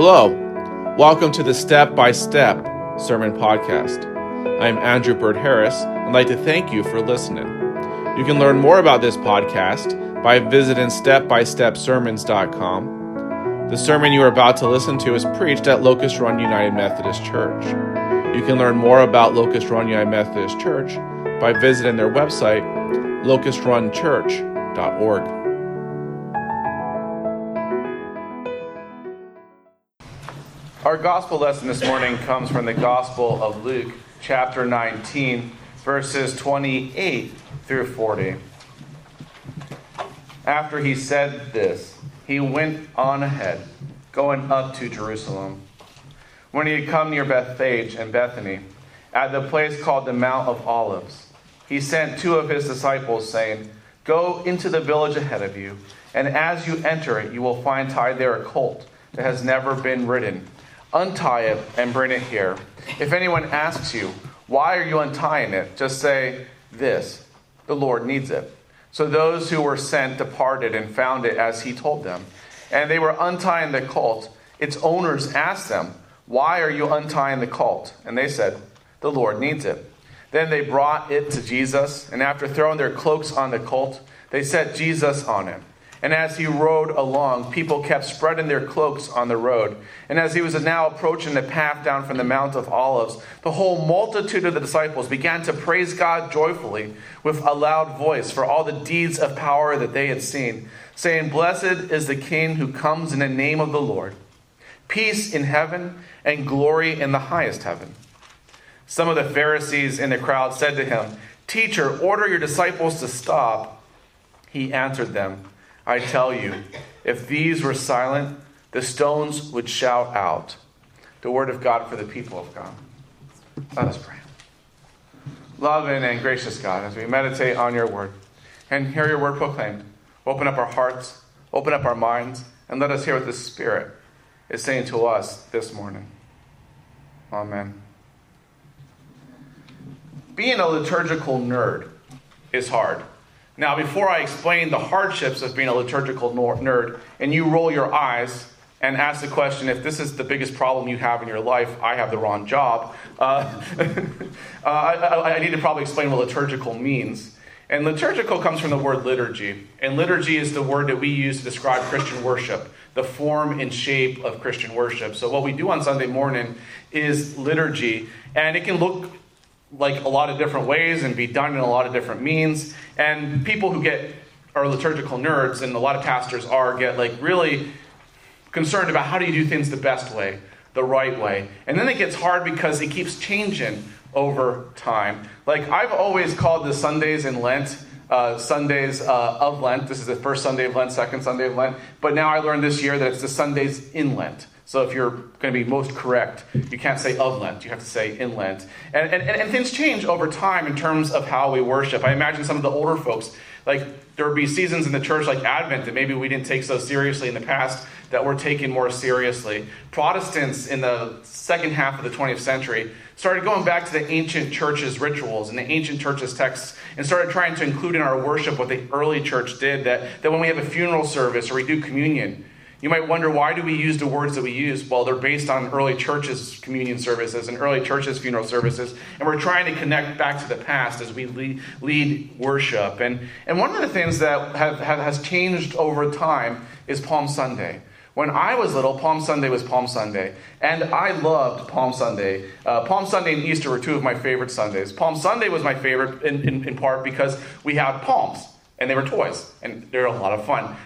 Hello, welcome to the Step by Step Sermon Podcast. I'm Andrew Bird Harris and I'd like to thank you for listening. You can learn more about this podcast by visiting stepbystepsermons.com. The sermon you are about to listen to is preached at Locust Run United Methodist Church. You can learn more about Locust Run United Methodist Church by visiting their website, locustrunchurch.org. Our gospel lesson this morning comes from the Gospel of Luke, chapter 19, verses 28 through 40. After he said this, he went on ahead, going up to Jerusalem. When he had come near Bethphage and Bethany, at the place called the Mount of Olives, he sent two of his disciples, saying, Go into the village ahead of you, and as you enter it, you will find tied there a colt that has never been ridden Untie it and bring it here. If anyone asks you, Why are you untying it? just say, This the Lord needs it. So those who were sent departed and found it as he told them. And they were untying the colt. Its owners asked them, Why are you untying the colt? And they said, The Lord needs it. Then they brought it to Jesus, and after throwing their cloaks on the colt, they set Jesus on it. And as he rode along, people kept spreading their cloaks on the road. And as he was now approaching the path down from the Mount of Olives, the whole multitude of the disciples began to praise God joyfully with a loud voice for all the deeds of power that they had seen, saying, Blessed is the King who comes in the name of the Lord. Peace in heaven and glory in the highest heaven. Some of the Pharisees in the crowd said to him, Teacher, order your disciples to stop. He answered them, I tell you, if these were silent, the stones would shout out. The word of God for the people of God. Let us pray. Loving and gracious God, as we meditate on your word and hear your word proclaimed, open up our hearts, open up our minds, and let us hear what the Spirit is saying to us this morning. Amen. Being a liturgical nerd is hard. Now, before I explain the hardships of being a liturgical nerd, and you roll your eyes and ask the question if this is the biggest problem you have in your life, I have the wrong job. Uh, uh, I, I, need to probably explain what liturgical means. And liturgical comes from the word liturgy. And liturgy is the word that we use to describe Christian worship, the form and shape of Christian worship. So, what we do on Sunday morning is liturgy. And it can look like a lot of different ways and be done in a lot of different means. And people who get are liturgical nerds, and a lot of pastors are, get like really concerned about how do you do things the best way, the right way. And then it gets hard because it keeps changing over time. Like I've always called the Sundays in Lent uh, Sundays uh, of Lent. This is the first Sunday of Lent, second Sunday of Lent. But now I learned this year that it's the Sundays in Lent. So if you're going to be most correct, you can't say of Lent, you have to say in Lent. And, and, and things change over time in terms of how we worship. I imagine some of the older folks, like there would be seasons in the church like Advent that maybe we didn't take so seriously in the past that we're taking more seriously. Protestants in the second half of the 20th century started going back to the ancient church's rituals and the ancient church's texts and started trying to include in our worship what the early church did that, that when we have a funeral service or we do communion, you might wonder why do we use the words that we use? Well, they're based on early churches' communion services and early churches' funeral services, and we're trying to connect back to the past as we lead, worship. And, and one of the things that have, have, has changed over time is Palm Sunday. When I was little, Palm Sunday was Palm Sunday, and I loved Palm Sunday. Uh, Palm Sunday and Easter were two of my favorite Sundays. Palm Sunday was my favorite in, in, in part because we had palms, and they were toys, and they're a lot of fun.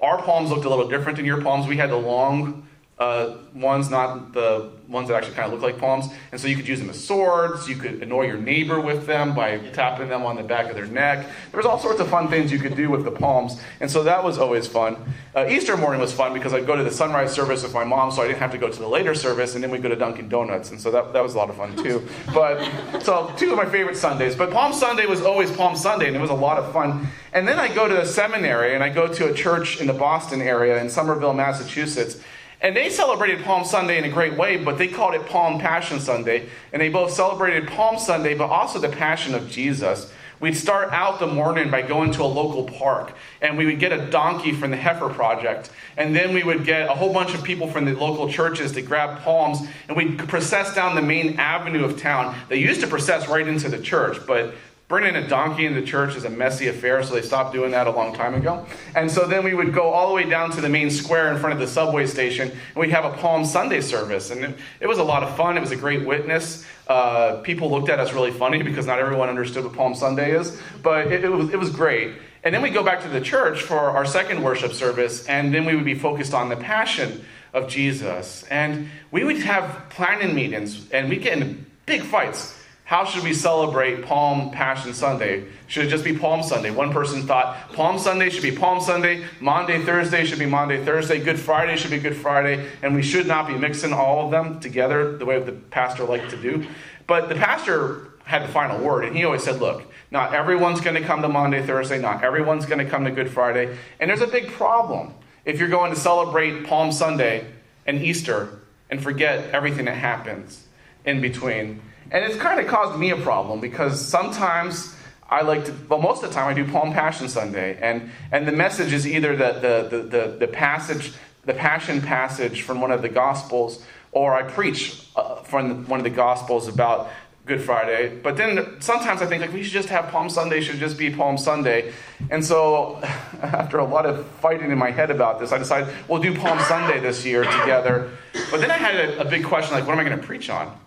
Our palms looked a little different than your palms. We had the long uh, ones, not the ones that actually kind of look like palms. And so you could use them as swords. You could annoy your neighbor with them by tapping them on the back of their neck. There was all sorts of fun things you could do with the palms. And so that was always fun. Uh, Easter morning was fun because I'd go to the sunrise service with my mom, so I didn't have to go to the later service, and then we'd go to Dunkin' Donuts. And so that, that was a lot of fun too. But so two of my favorite Sundays. But Palm Sunday was always Palm Sunday, and it was a lot of fun. And then I go to the seminary, and I go to a church in the Boston area in Somerville, Massachusetts. And they celebrated Palm Sunday in a great way, but they called it Palm Passion Sunday. And they both celebrated Palm Sunday, but also the Passion of Jesus, We'd start out the morning by going to a local park, and we would get a donkey from the Heifer Project, and then we would get a whole bunch of people from the local churches to grab palms, and we'd process down the main avenue of town. They used to process right into the church, but Bringing a donkey into church is a messy affair, so they stopped doing that a long time ago. And so then we would go all the way down to the main square in front of the subway station, and we'd have a Palm Sunday service. And it, was a lot of fun. It was a great witness. Uh, people looked at us really funny because not everyone understood what Palm Sunday is, but it, it, was, it was great. And then we go back to the church for our second worship service, and then we would be focused on the passion of Jesus. And we would have planning meetings, and we'd get into big fights how should we celebrate Palm Passion Sunday? Should it just be Palm Sunday? One person thought Palm Sunday should be Palm Sunday, Maundy, Thursday should be Maundy, Thursday, Good Friday should be Good Friday, and we should not be mixing all of them together the way the pastor liked to do. But the pastor had the final word, and he always said, Look, not everyone's going to come to Maundy, Thursday, not everyone's going to come to Good Friday, and there's a big problem if you're going to celebrate Palm Sunday and Easter and forget everything that happens in between. And it's kind of caused me a problem because sometimes I like to, well, most of the time I do Palm Passion Sunday, and, and the message is either the, the, the, the, the passage, the Passion passage from one of the Gospels, or I preach uh, from one of the Gospels about Good Friday. But then sometimes I think like we should just have Palm Sunday should just be Palm Sunday. And so after a lot of fighting in my head about this, I decided we'll do Palm Sunday this year together. But then I had a, a big question like, what am I going to preach on?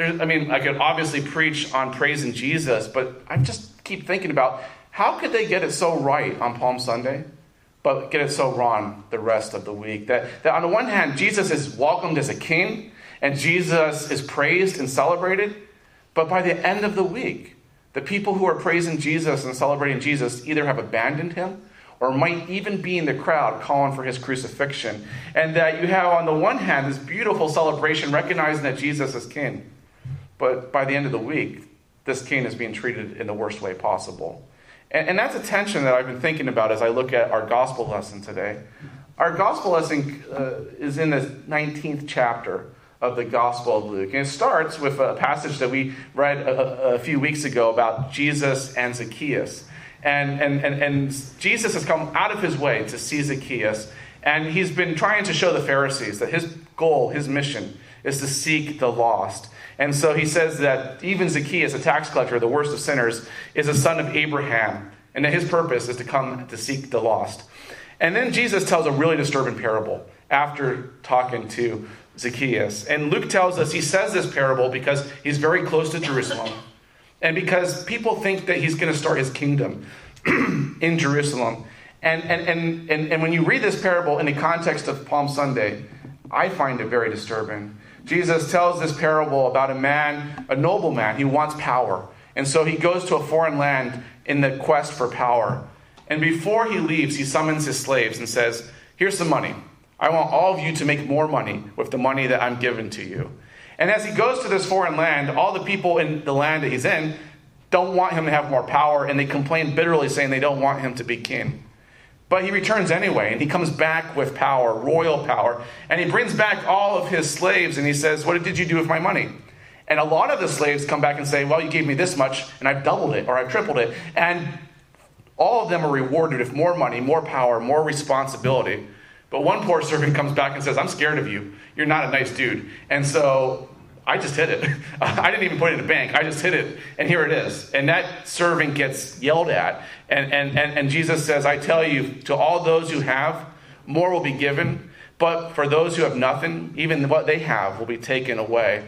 I mean, I could obviously preach on praising Jesus, but I just keep thinking about how could they get it so right on Palm Sunday, but get it so wrong the rest of the week? That, that on the one hand, Jesus is welcomed as a king, and Jesus is praised and celebrated, but by the end of the week, the people who are praising Jesus and celebrating Jesus either have abandoned him or might even be in the crowd calling for his crucifixion. And that you have, on the one hand, this beautiful celebration recognizing that Jesus is king. But by the end of the week, this king is being treated in the worst way possible. And, and that's a tension that I've been thinking about as I look at our gospel lesson today. Our gospel lesson uh, is in the 19th chapter of the Gospel of Luke. And it starts with a passage that we read a, a, few weeks ago about Jesus and Zacchaeus. And, and, and, and Jesus has come out of his way to see Zacchaeus. And he's been trying to show the Pharisees that his goal, his mission, is to seek the lost. And so he says that even Zacchaeus, a tax collector, the worst of sinners, is a son of Abraham, and that his purpose is to come to seek the lost. And then Jesus tells a really disturbing parable after talking to Zacchaeus. And Luke tells us he says this parable because he's very close to Jerusalem and because people think that he's going to start his kingdom in Jerusalem. And, and, and, and, and when you read this parable in the context of Palm Sunday, I find it very disturbing. Jesus tells this parable about a man, a noble man, he wants power. And so he goes to a foreign land in the quest for power. And before he leaves, he summons his slaves and says, Here's some money. I want all of you to make more money with the money that I'm giving to you. And as he goes to this foreign land, all the people in the land that he's in don't want him to have more power, and they complain bitterly, saying they don't want him to be king. But he returns anyway, and he comes back with power, royal power, and he brings back all of his slaves, and he says, What did you do with my money? And a lot of the slaves come back and say, Well, you gave me this much, and I've doubled it, or I've tripled it. And all of them are rewarded with more money, more power, more responsibility. But one poor servant comes back and says, I'm scared of you. You're not a nice dude. And so I just hid it. I didn't even put it in a bank. I just hid it. And here it is. And that servant gets yelled at. And, and, and, and Jesus says, I tell you, to all those who have, more will be given. But for those who have nothing, even what they have will be taken away.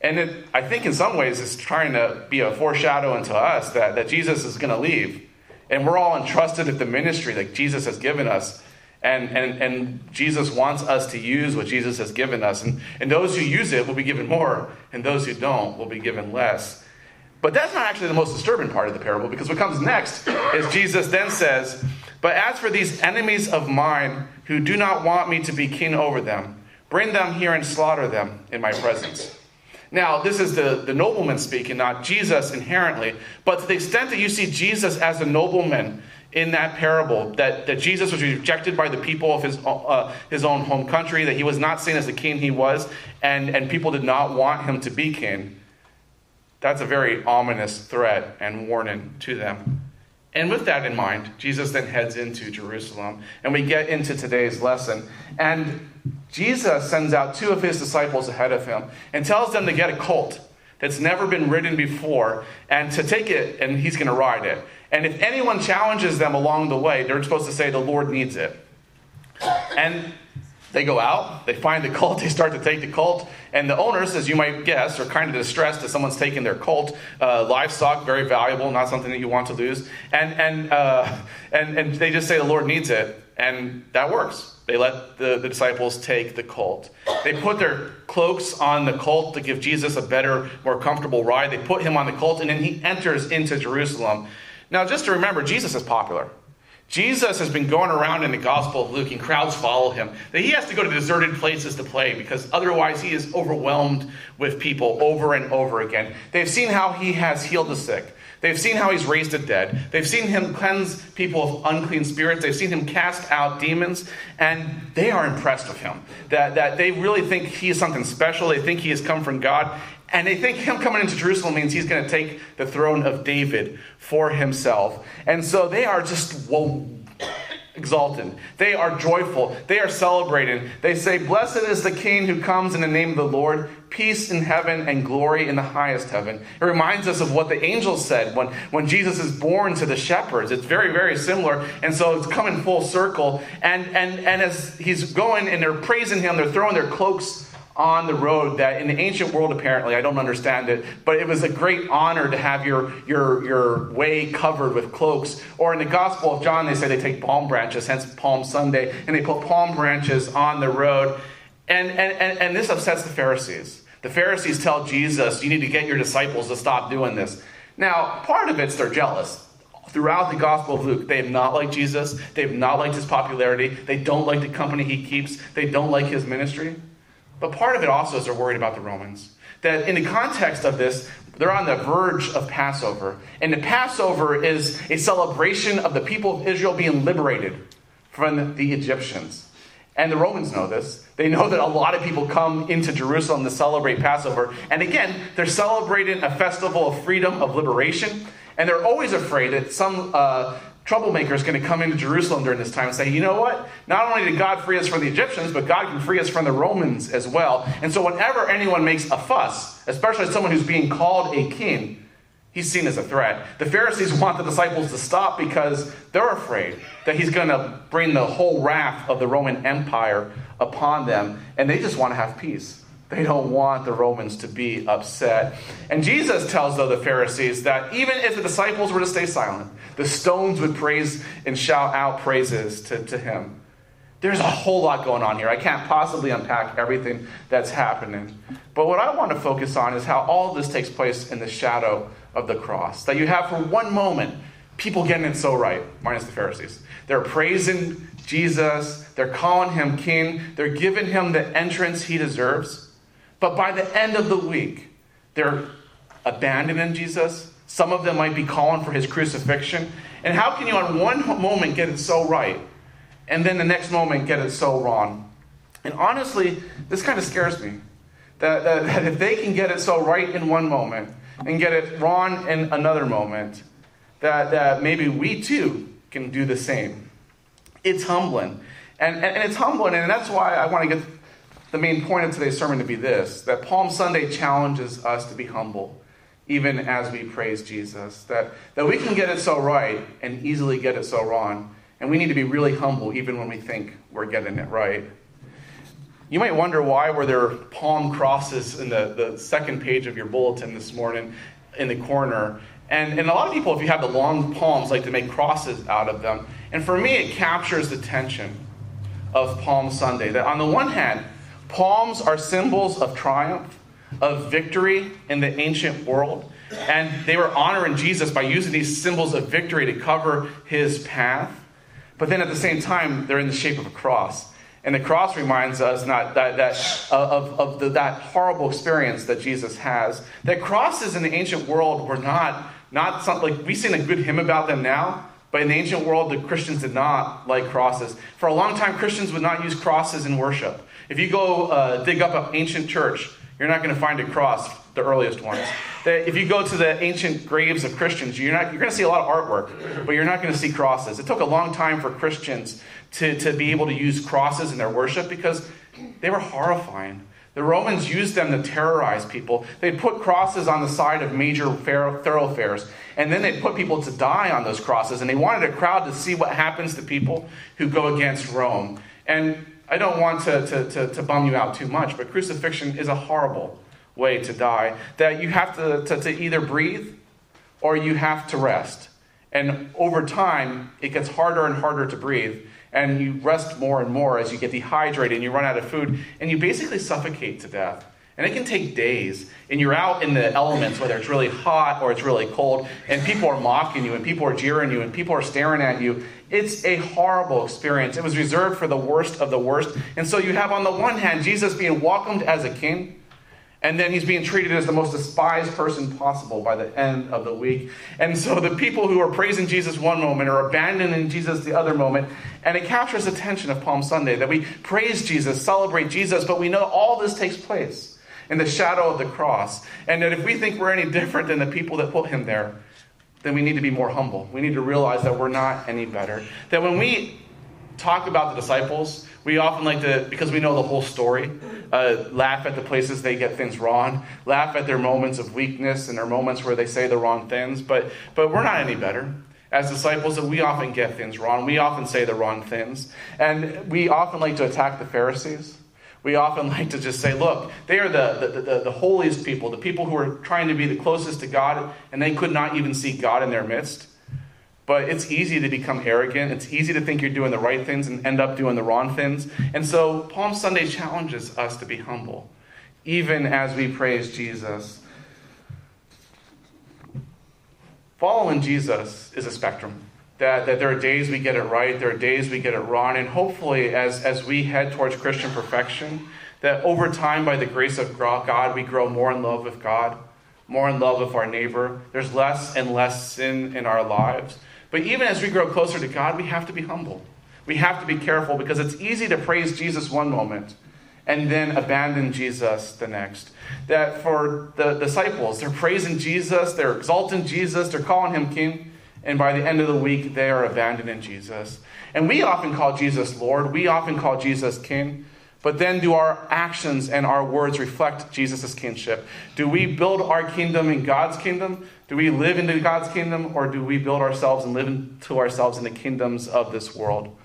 And it, I think in some ways it's trying to be a foreshadowing to us that, that Jesus is going to leave. And we're all entrusted with the ministry that Jesus has given us. And, and, and Jesus wants us to use what Jesus has given us. And, and those who use it will be given more, and those who don't will be given less. But that's not actually the most disturbing part of the parable, because what comes next is Jesus then says, But as for these enemies of mine who do not want me to be king over them, bring them here and slaughter them in my presence. Now, this is the, the nobleman speaking, not Jesus inherently, but to the extent that you see Jesus as a nobleman, in that parable that, that Jesus was rejected by the people of his, uh, his own home country, that he was not seen as the king he was, and, and people did not want him to be king. That's a very ominous threat and warning to them. And with that in mind, Jesus then heads into Jerusalem. And we get into today's lesson. And Jesus sends out two of his disciples ahead of him and tells them to get a colt that's never been ridden before and to take it, and he's going to ride it. And if anyone challenges them along the way, they're supposed to say, The Lord needs it. And they go out, they find the colt, they start to take the colt, and the owners, as you might guess, are kind of distressed that someone's taking their colt. Uh, livestock, very valuable, not something that you want to lose. And, and, uh, and, and they just say the Lord needs it, and that works. They let the, the disciples take the colt. They put their cloaks on the colt to give Jesus a better, more comfortable ride. They put him on the colt, and then he enters into Jerusalem. Now, just to remember, Jesus is popular. Jesus has been going around in the Gospel of Luke, and crowds follow him. That he has to go to deserted places to play because otherwise he is overwhelmed with people over and over again. They've seen how he has healed the sick. They've seen how he's raised the dead. They've seen him cleanse people of unclean spirits. They've seen him cast out demons, and they are impressed with him. That, that they really think he is something special. They think he has come from God. And they think him coming into Jerusalem means he's going to take the throne of David for himself. And so they are just whoa, exalted. They are joyful. They are celebrating. They say, Blessed is the King who comes in the name of the Lord. Peace in heaven and glory in the highest heaven. It reminds us of what the angels said when, when Jesus is born to the shepherds. It's very, very similar. And so it's coming full circle. And, and, and as he's going and they're praising him, they're throwing their cloaks on the road that in the ancient world apparently i don't understand it but it was a great honor to have your your your way covered with cloaks or in the gospel of john they say they take palm branches hence palm sunday and they put palm branches on the road and and and, and this upsets the pharisees the pharisees tell jesus you need to get your disciples to stop doing this now part of it's they're jealous throughout the Gospel of Luke, they have not liked Jesus. They have not liked his popularity. They don't like the company he keeps. They don't like his ministry. But part of it also is they're worried about the Romans. That in the context of this, they're on the verge of Passover. And the Passover is a celebration of the people of Israel being liberated from the Egyptians. And the Romans know this. They know that a lot of people come into Jerusalem to celebrate Passover. And again, they're celebrating a festival of freedom, of liberation. And they're always afraid that some uh, troublemaker is going to come into Jerusalem during this time and say, you know what? Not only did God free us from the Egyptians, but God can free us from the Romans as well. And so whenever anyone makes a fuss, especially someone who's being called a king, he's seen as a threat. The Pharisees want the disciples to stop because they're afraid that he's going to bring the whole wrath of the Roman Empire upon them, and they just want to have peace. They don't want the Romans to be upset. And Jesus tells, though, the Pharisees that even if the disciples were to stay silent, the stones would praise and shout out praises to, to him. There's a whole lot going on here. I can't possibly unpack everything that's happening. But what I want to focus on is how all this takes place in the shadow of the cross. That you have for one moment people getting it so right, minus the Pharisees. They're praising Jesus, they're calling him king, they're giving him the entrance he deserves. But by the end of the week, they're abandoning Jesus. Some of them might be calling for his crucifixion. And how can you, on one moment, get it so right, and then the next moment, get it so wrong? And honestly, this kind of scares me. That, that, that if they can get it so right in one moment and get it wrong in another moment, that, that maybe we too can do the same. It's humbling. And, and, and it's humbling, and that's why I want to get the main point of today's sermon to be this that Palm Sunday challenges us to be humble, even as we praise Jesus. That, that we can get it so right and easily get it so wrong. And we need to be really humble, even when we think we're getting it right. You might wonder why were there palm crosses in the, the second page of your bulletin this morning in the corner. And, and a lot of people, if you have the long palms, like to make crosses out of them. And for me, it captures the tension of Palm Sunday. That on the one hand, Palms are symbols of triumph, of victory in the ancient world. And they were honoring Jesus by using these symbols of victory to cover his path. But then at the same time, they're in the shape of a cross. And the cross reminds us not that, that uh, of, of the, that horrible experience that Jesus has. That crosses in the ancient world were not, not something like we sing a good hymn about them now, but in the ancient world, the Christians did not like crosses. For a long time, Christians would not use crosses in worship. If you go uh, dig up an ancient church, you're not going to find a cross the earliest ones. If you go to the ancient graves of Christians, you're, not, you're going to see a lot of artwork, but you're not going to see crosses. It took a long time for Christians to, to be able to use crosses in their worship because they were horrifying. The Romans used them to terrorize people. They'd put crosses on the side of major thoroughfares, and then they'd put people to die on those crosses. And they wanted a crowd to see what happens to people who go against Rome. And I don't want to, to, to, to bum you out too much, but crucifixion is a horrible way to die. That you have to, to, to either breathe or you have to rest. And over time, it gets harder and harder to breathe and you rest more and more as you get dehydrated and you run out of food, and you basically suffocate to death. And it can take days, and you're out in the elements, whether it's really hot or it's really cold, and people are mocking you, and people are jeering you, and people are staring at you. It's a horrible experience. It was reserved for the worst of the worst. And so you have, on the one hand, Jesus being welcomed as a king, and then he's being treated as the most despised person possible by the end of the week. And so the people who are praising Jesus one moment are abandoning Jesus the other moment. And it captures the tension of Palm Sunday that we praise Jesus, celebrate Jesus, but we know all this takes place in the shadow of the cross. And that if we think we're any different than the people that put him there, then we need to be more humble. We need to realize that we're not any better. That when we talk about the disciples, we often like to, because we know the whole story, uh, laugh at the places they get things wrong, laugh at their moments of weakness and their moments where they say the wrong things. But, but we're not any better. As disciples, that we often get things wrong. We often say the wrong things. And we often like to attack the Pharisees. We often like to just say, look, they are the, the, the, the holiest people, the people who are trying to be the closest to God, and they could not even see God in their midst. But it's easy to become arrogant. It's easy to think you're doing the right things and end up doing the wrong things. And so Palm Sunday challenges us to be humble, even as we praise Jesus. Following Jesus is a spectrum. That, that there are days we get it right, there are days we get it wrong, and hopefully, as, as we head towards Christian perfection, that over time, by the grace of God, we grow more in love with God, more in love with our neighbor. There's less and less sin in our lives. But even as we grow closer to God, we have to be humble. We have to be careful because it's easy to praise Jesus one moment and then abandon Jesus the next. That for the disciples, they're praising Jesus, they're exalting Jesus, they're calling him king, and by the end of the week, they are abandoning Jesus. And we often call Jesus Lord, we often call Jesus king. But then, do our actions and our words reflect Jesus' kingship? Do we build our kingdom in God's kingdom? Do we live into God's kingdom, or do we build ourselves and live into ourselves in the kingdoms of this world?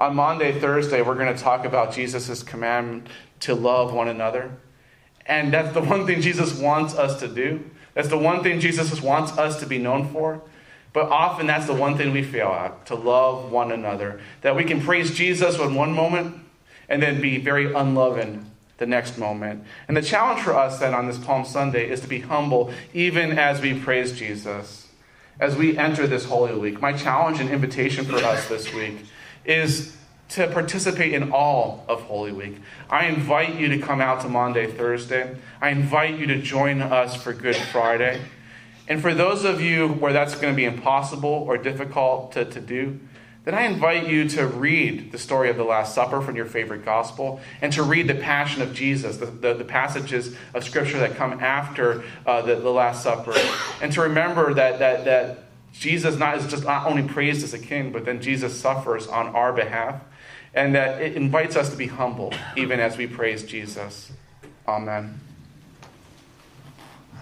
On Maundy, Thursday, we're going to talk about Jesus' command to love one another. And that's the one thing Jesus wants us to do. That's the one thing Jesus wants us to be known for. But often that's the one thing we fail at to love one another. That we can praise Jesus in one moment and then be very unloving the next moment. And the challenge for us then on this Palm Sunday is to be humble even as we praise Jesus. As we enter this Holy Week, my challenge and invitation for us this week is to participate in all of Holy Week. I invite you to come out to Maundy, Thursday. I invite you to join us for Good Friday. And for those of you where that's going to be impossible or difficult to, to do, then I invite you to read the story of the Last Supper from your favorite gospel and to read the Passion of Jesus, the, the, the passages of Scripture that come after uh, the, the Last Supper, and to remember that, that, that Jesus not, is just not only praised as a king, but then Jesus suffers on our behalf, and that it invites us to be humble even as we praise Jesus. Amen.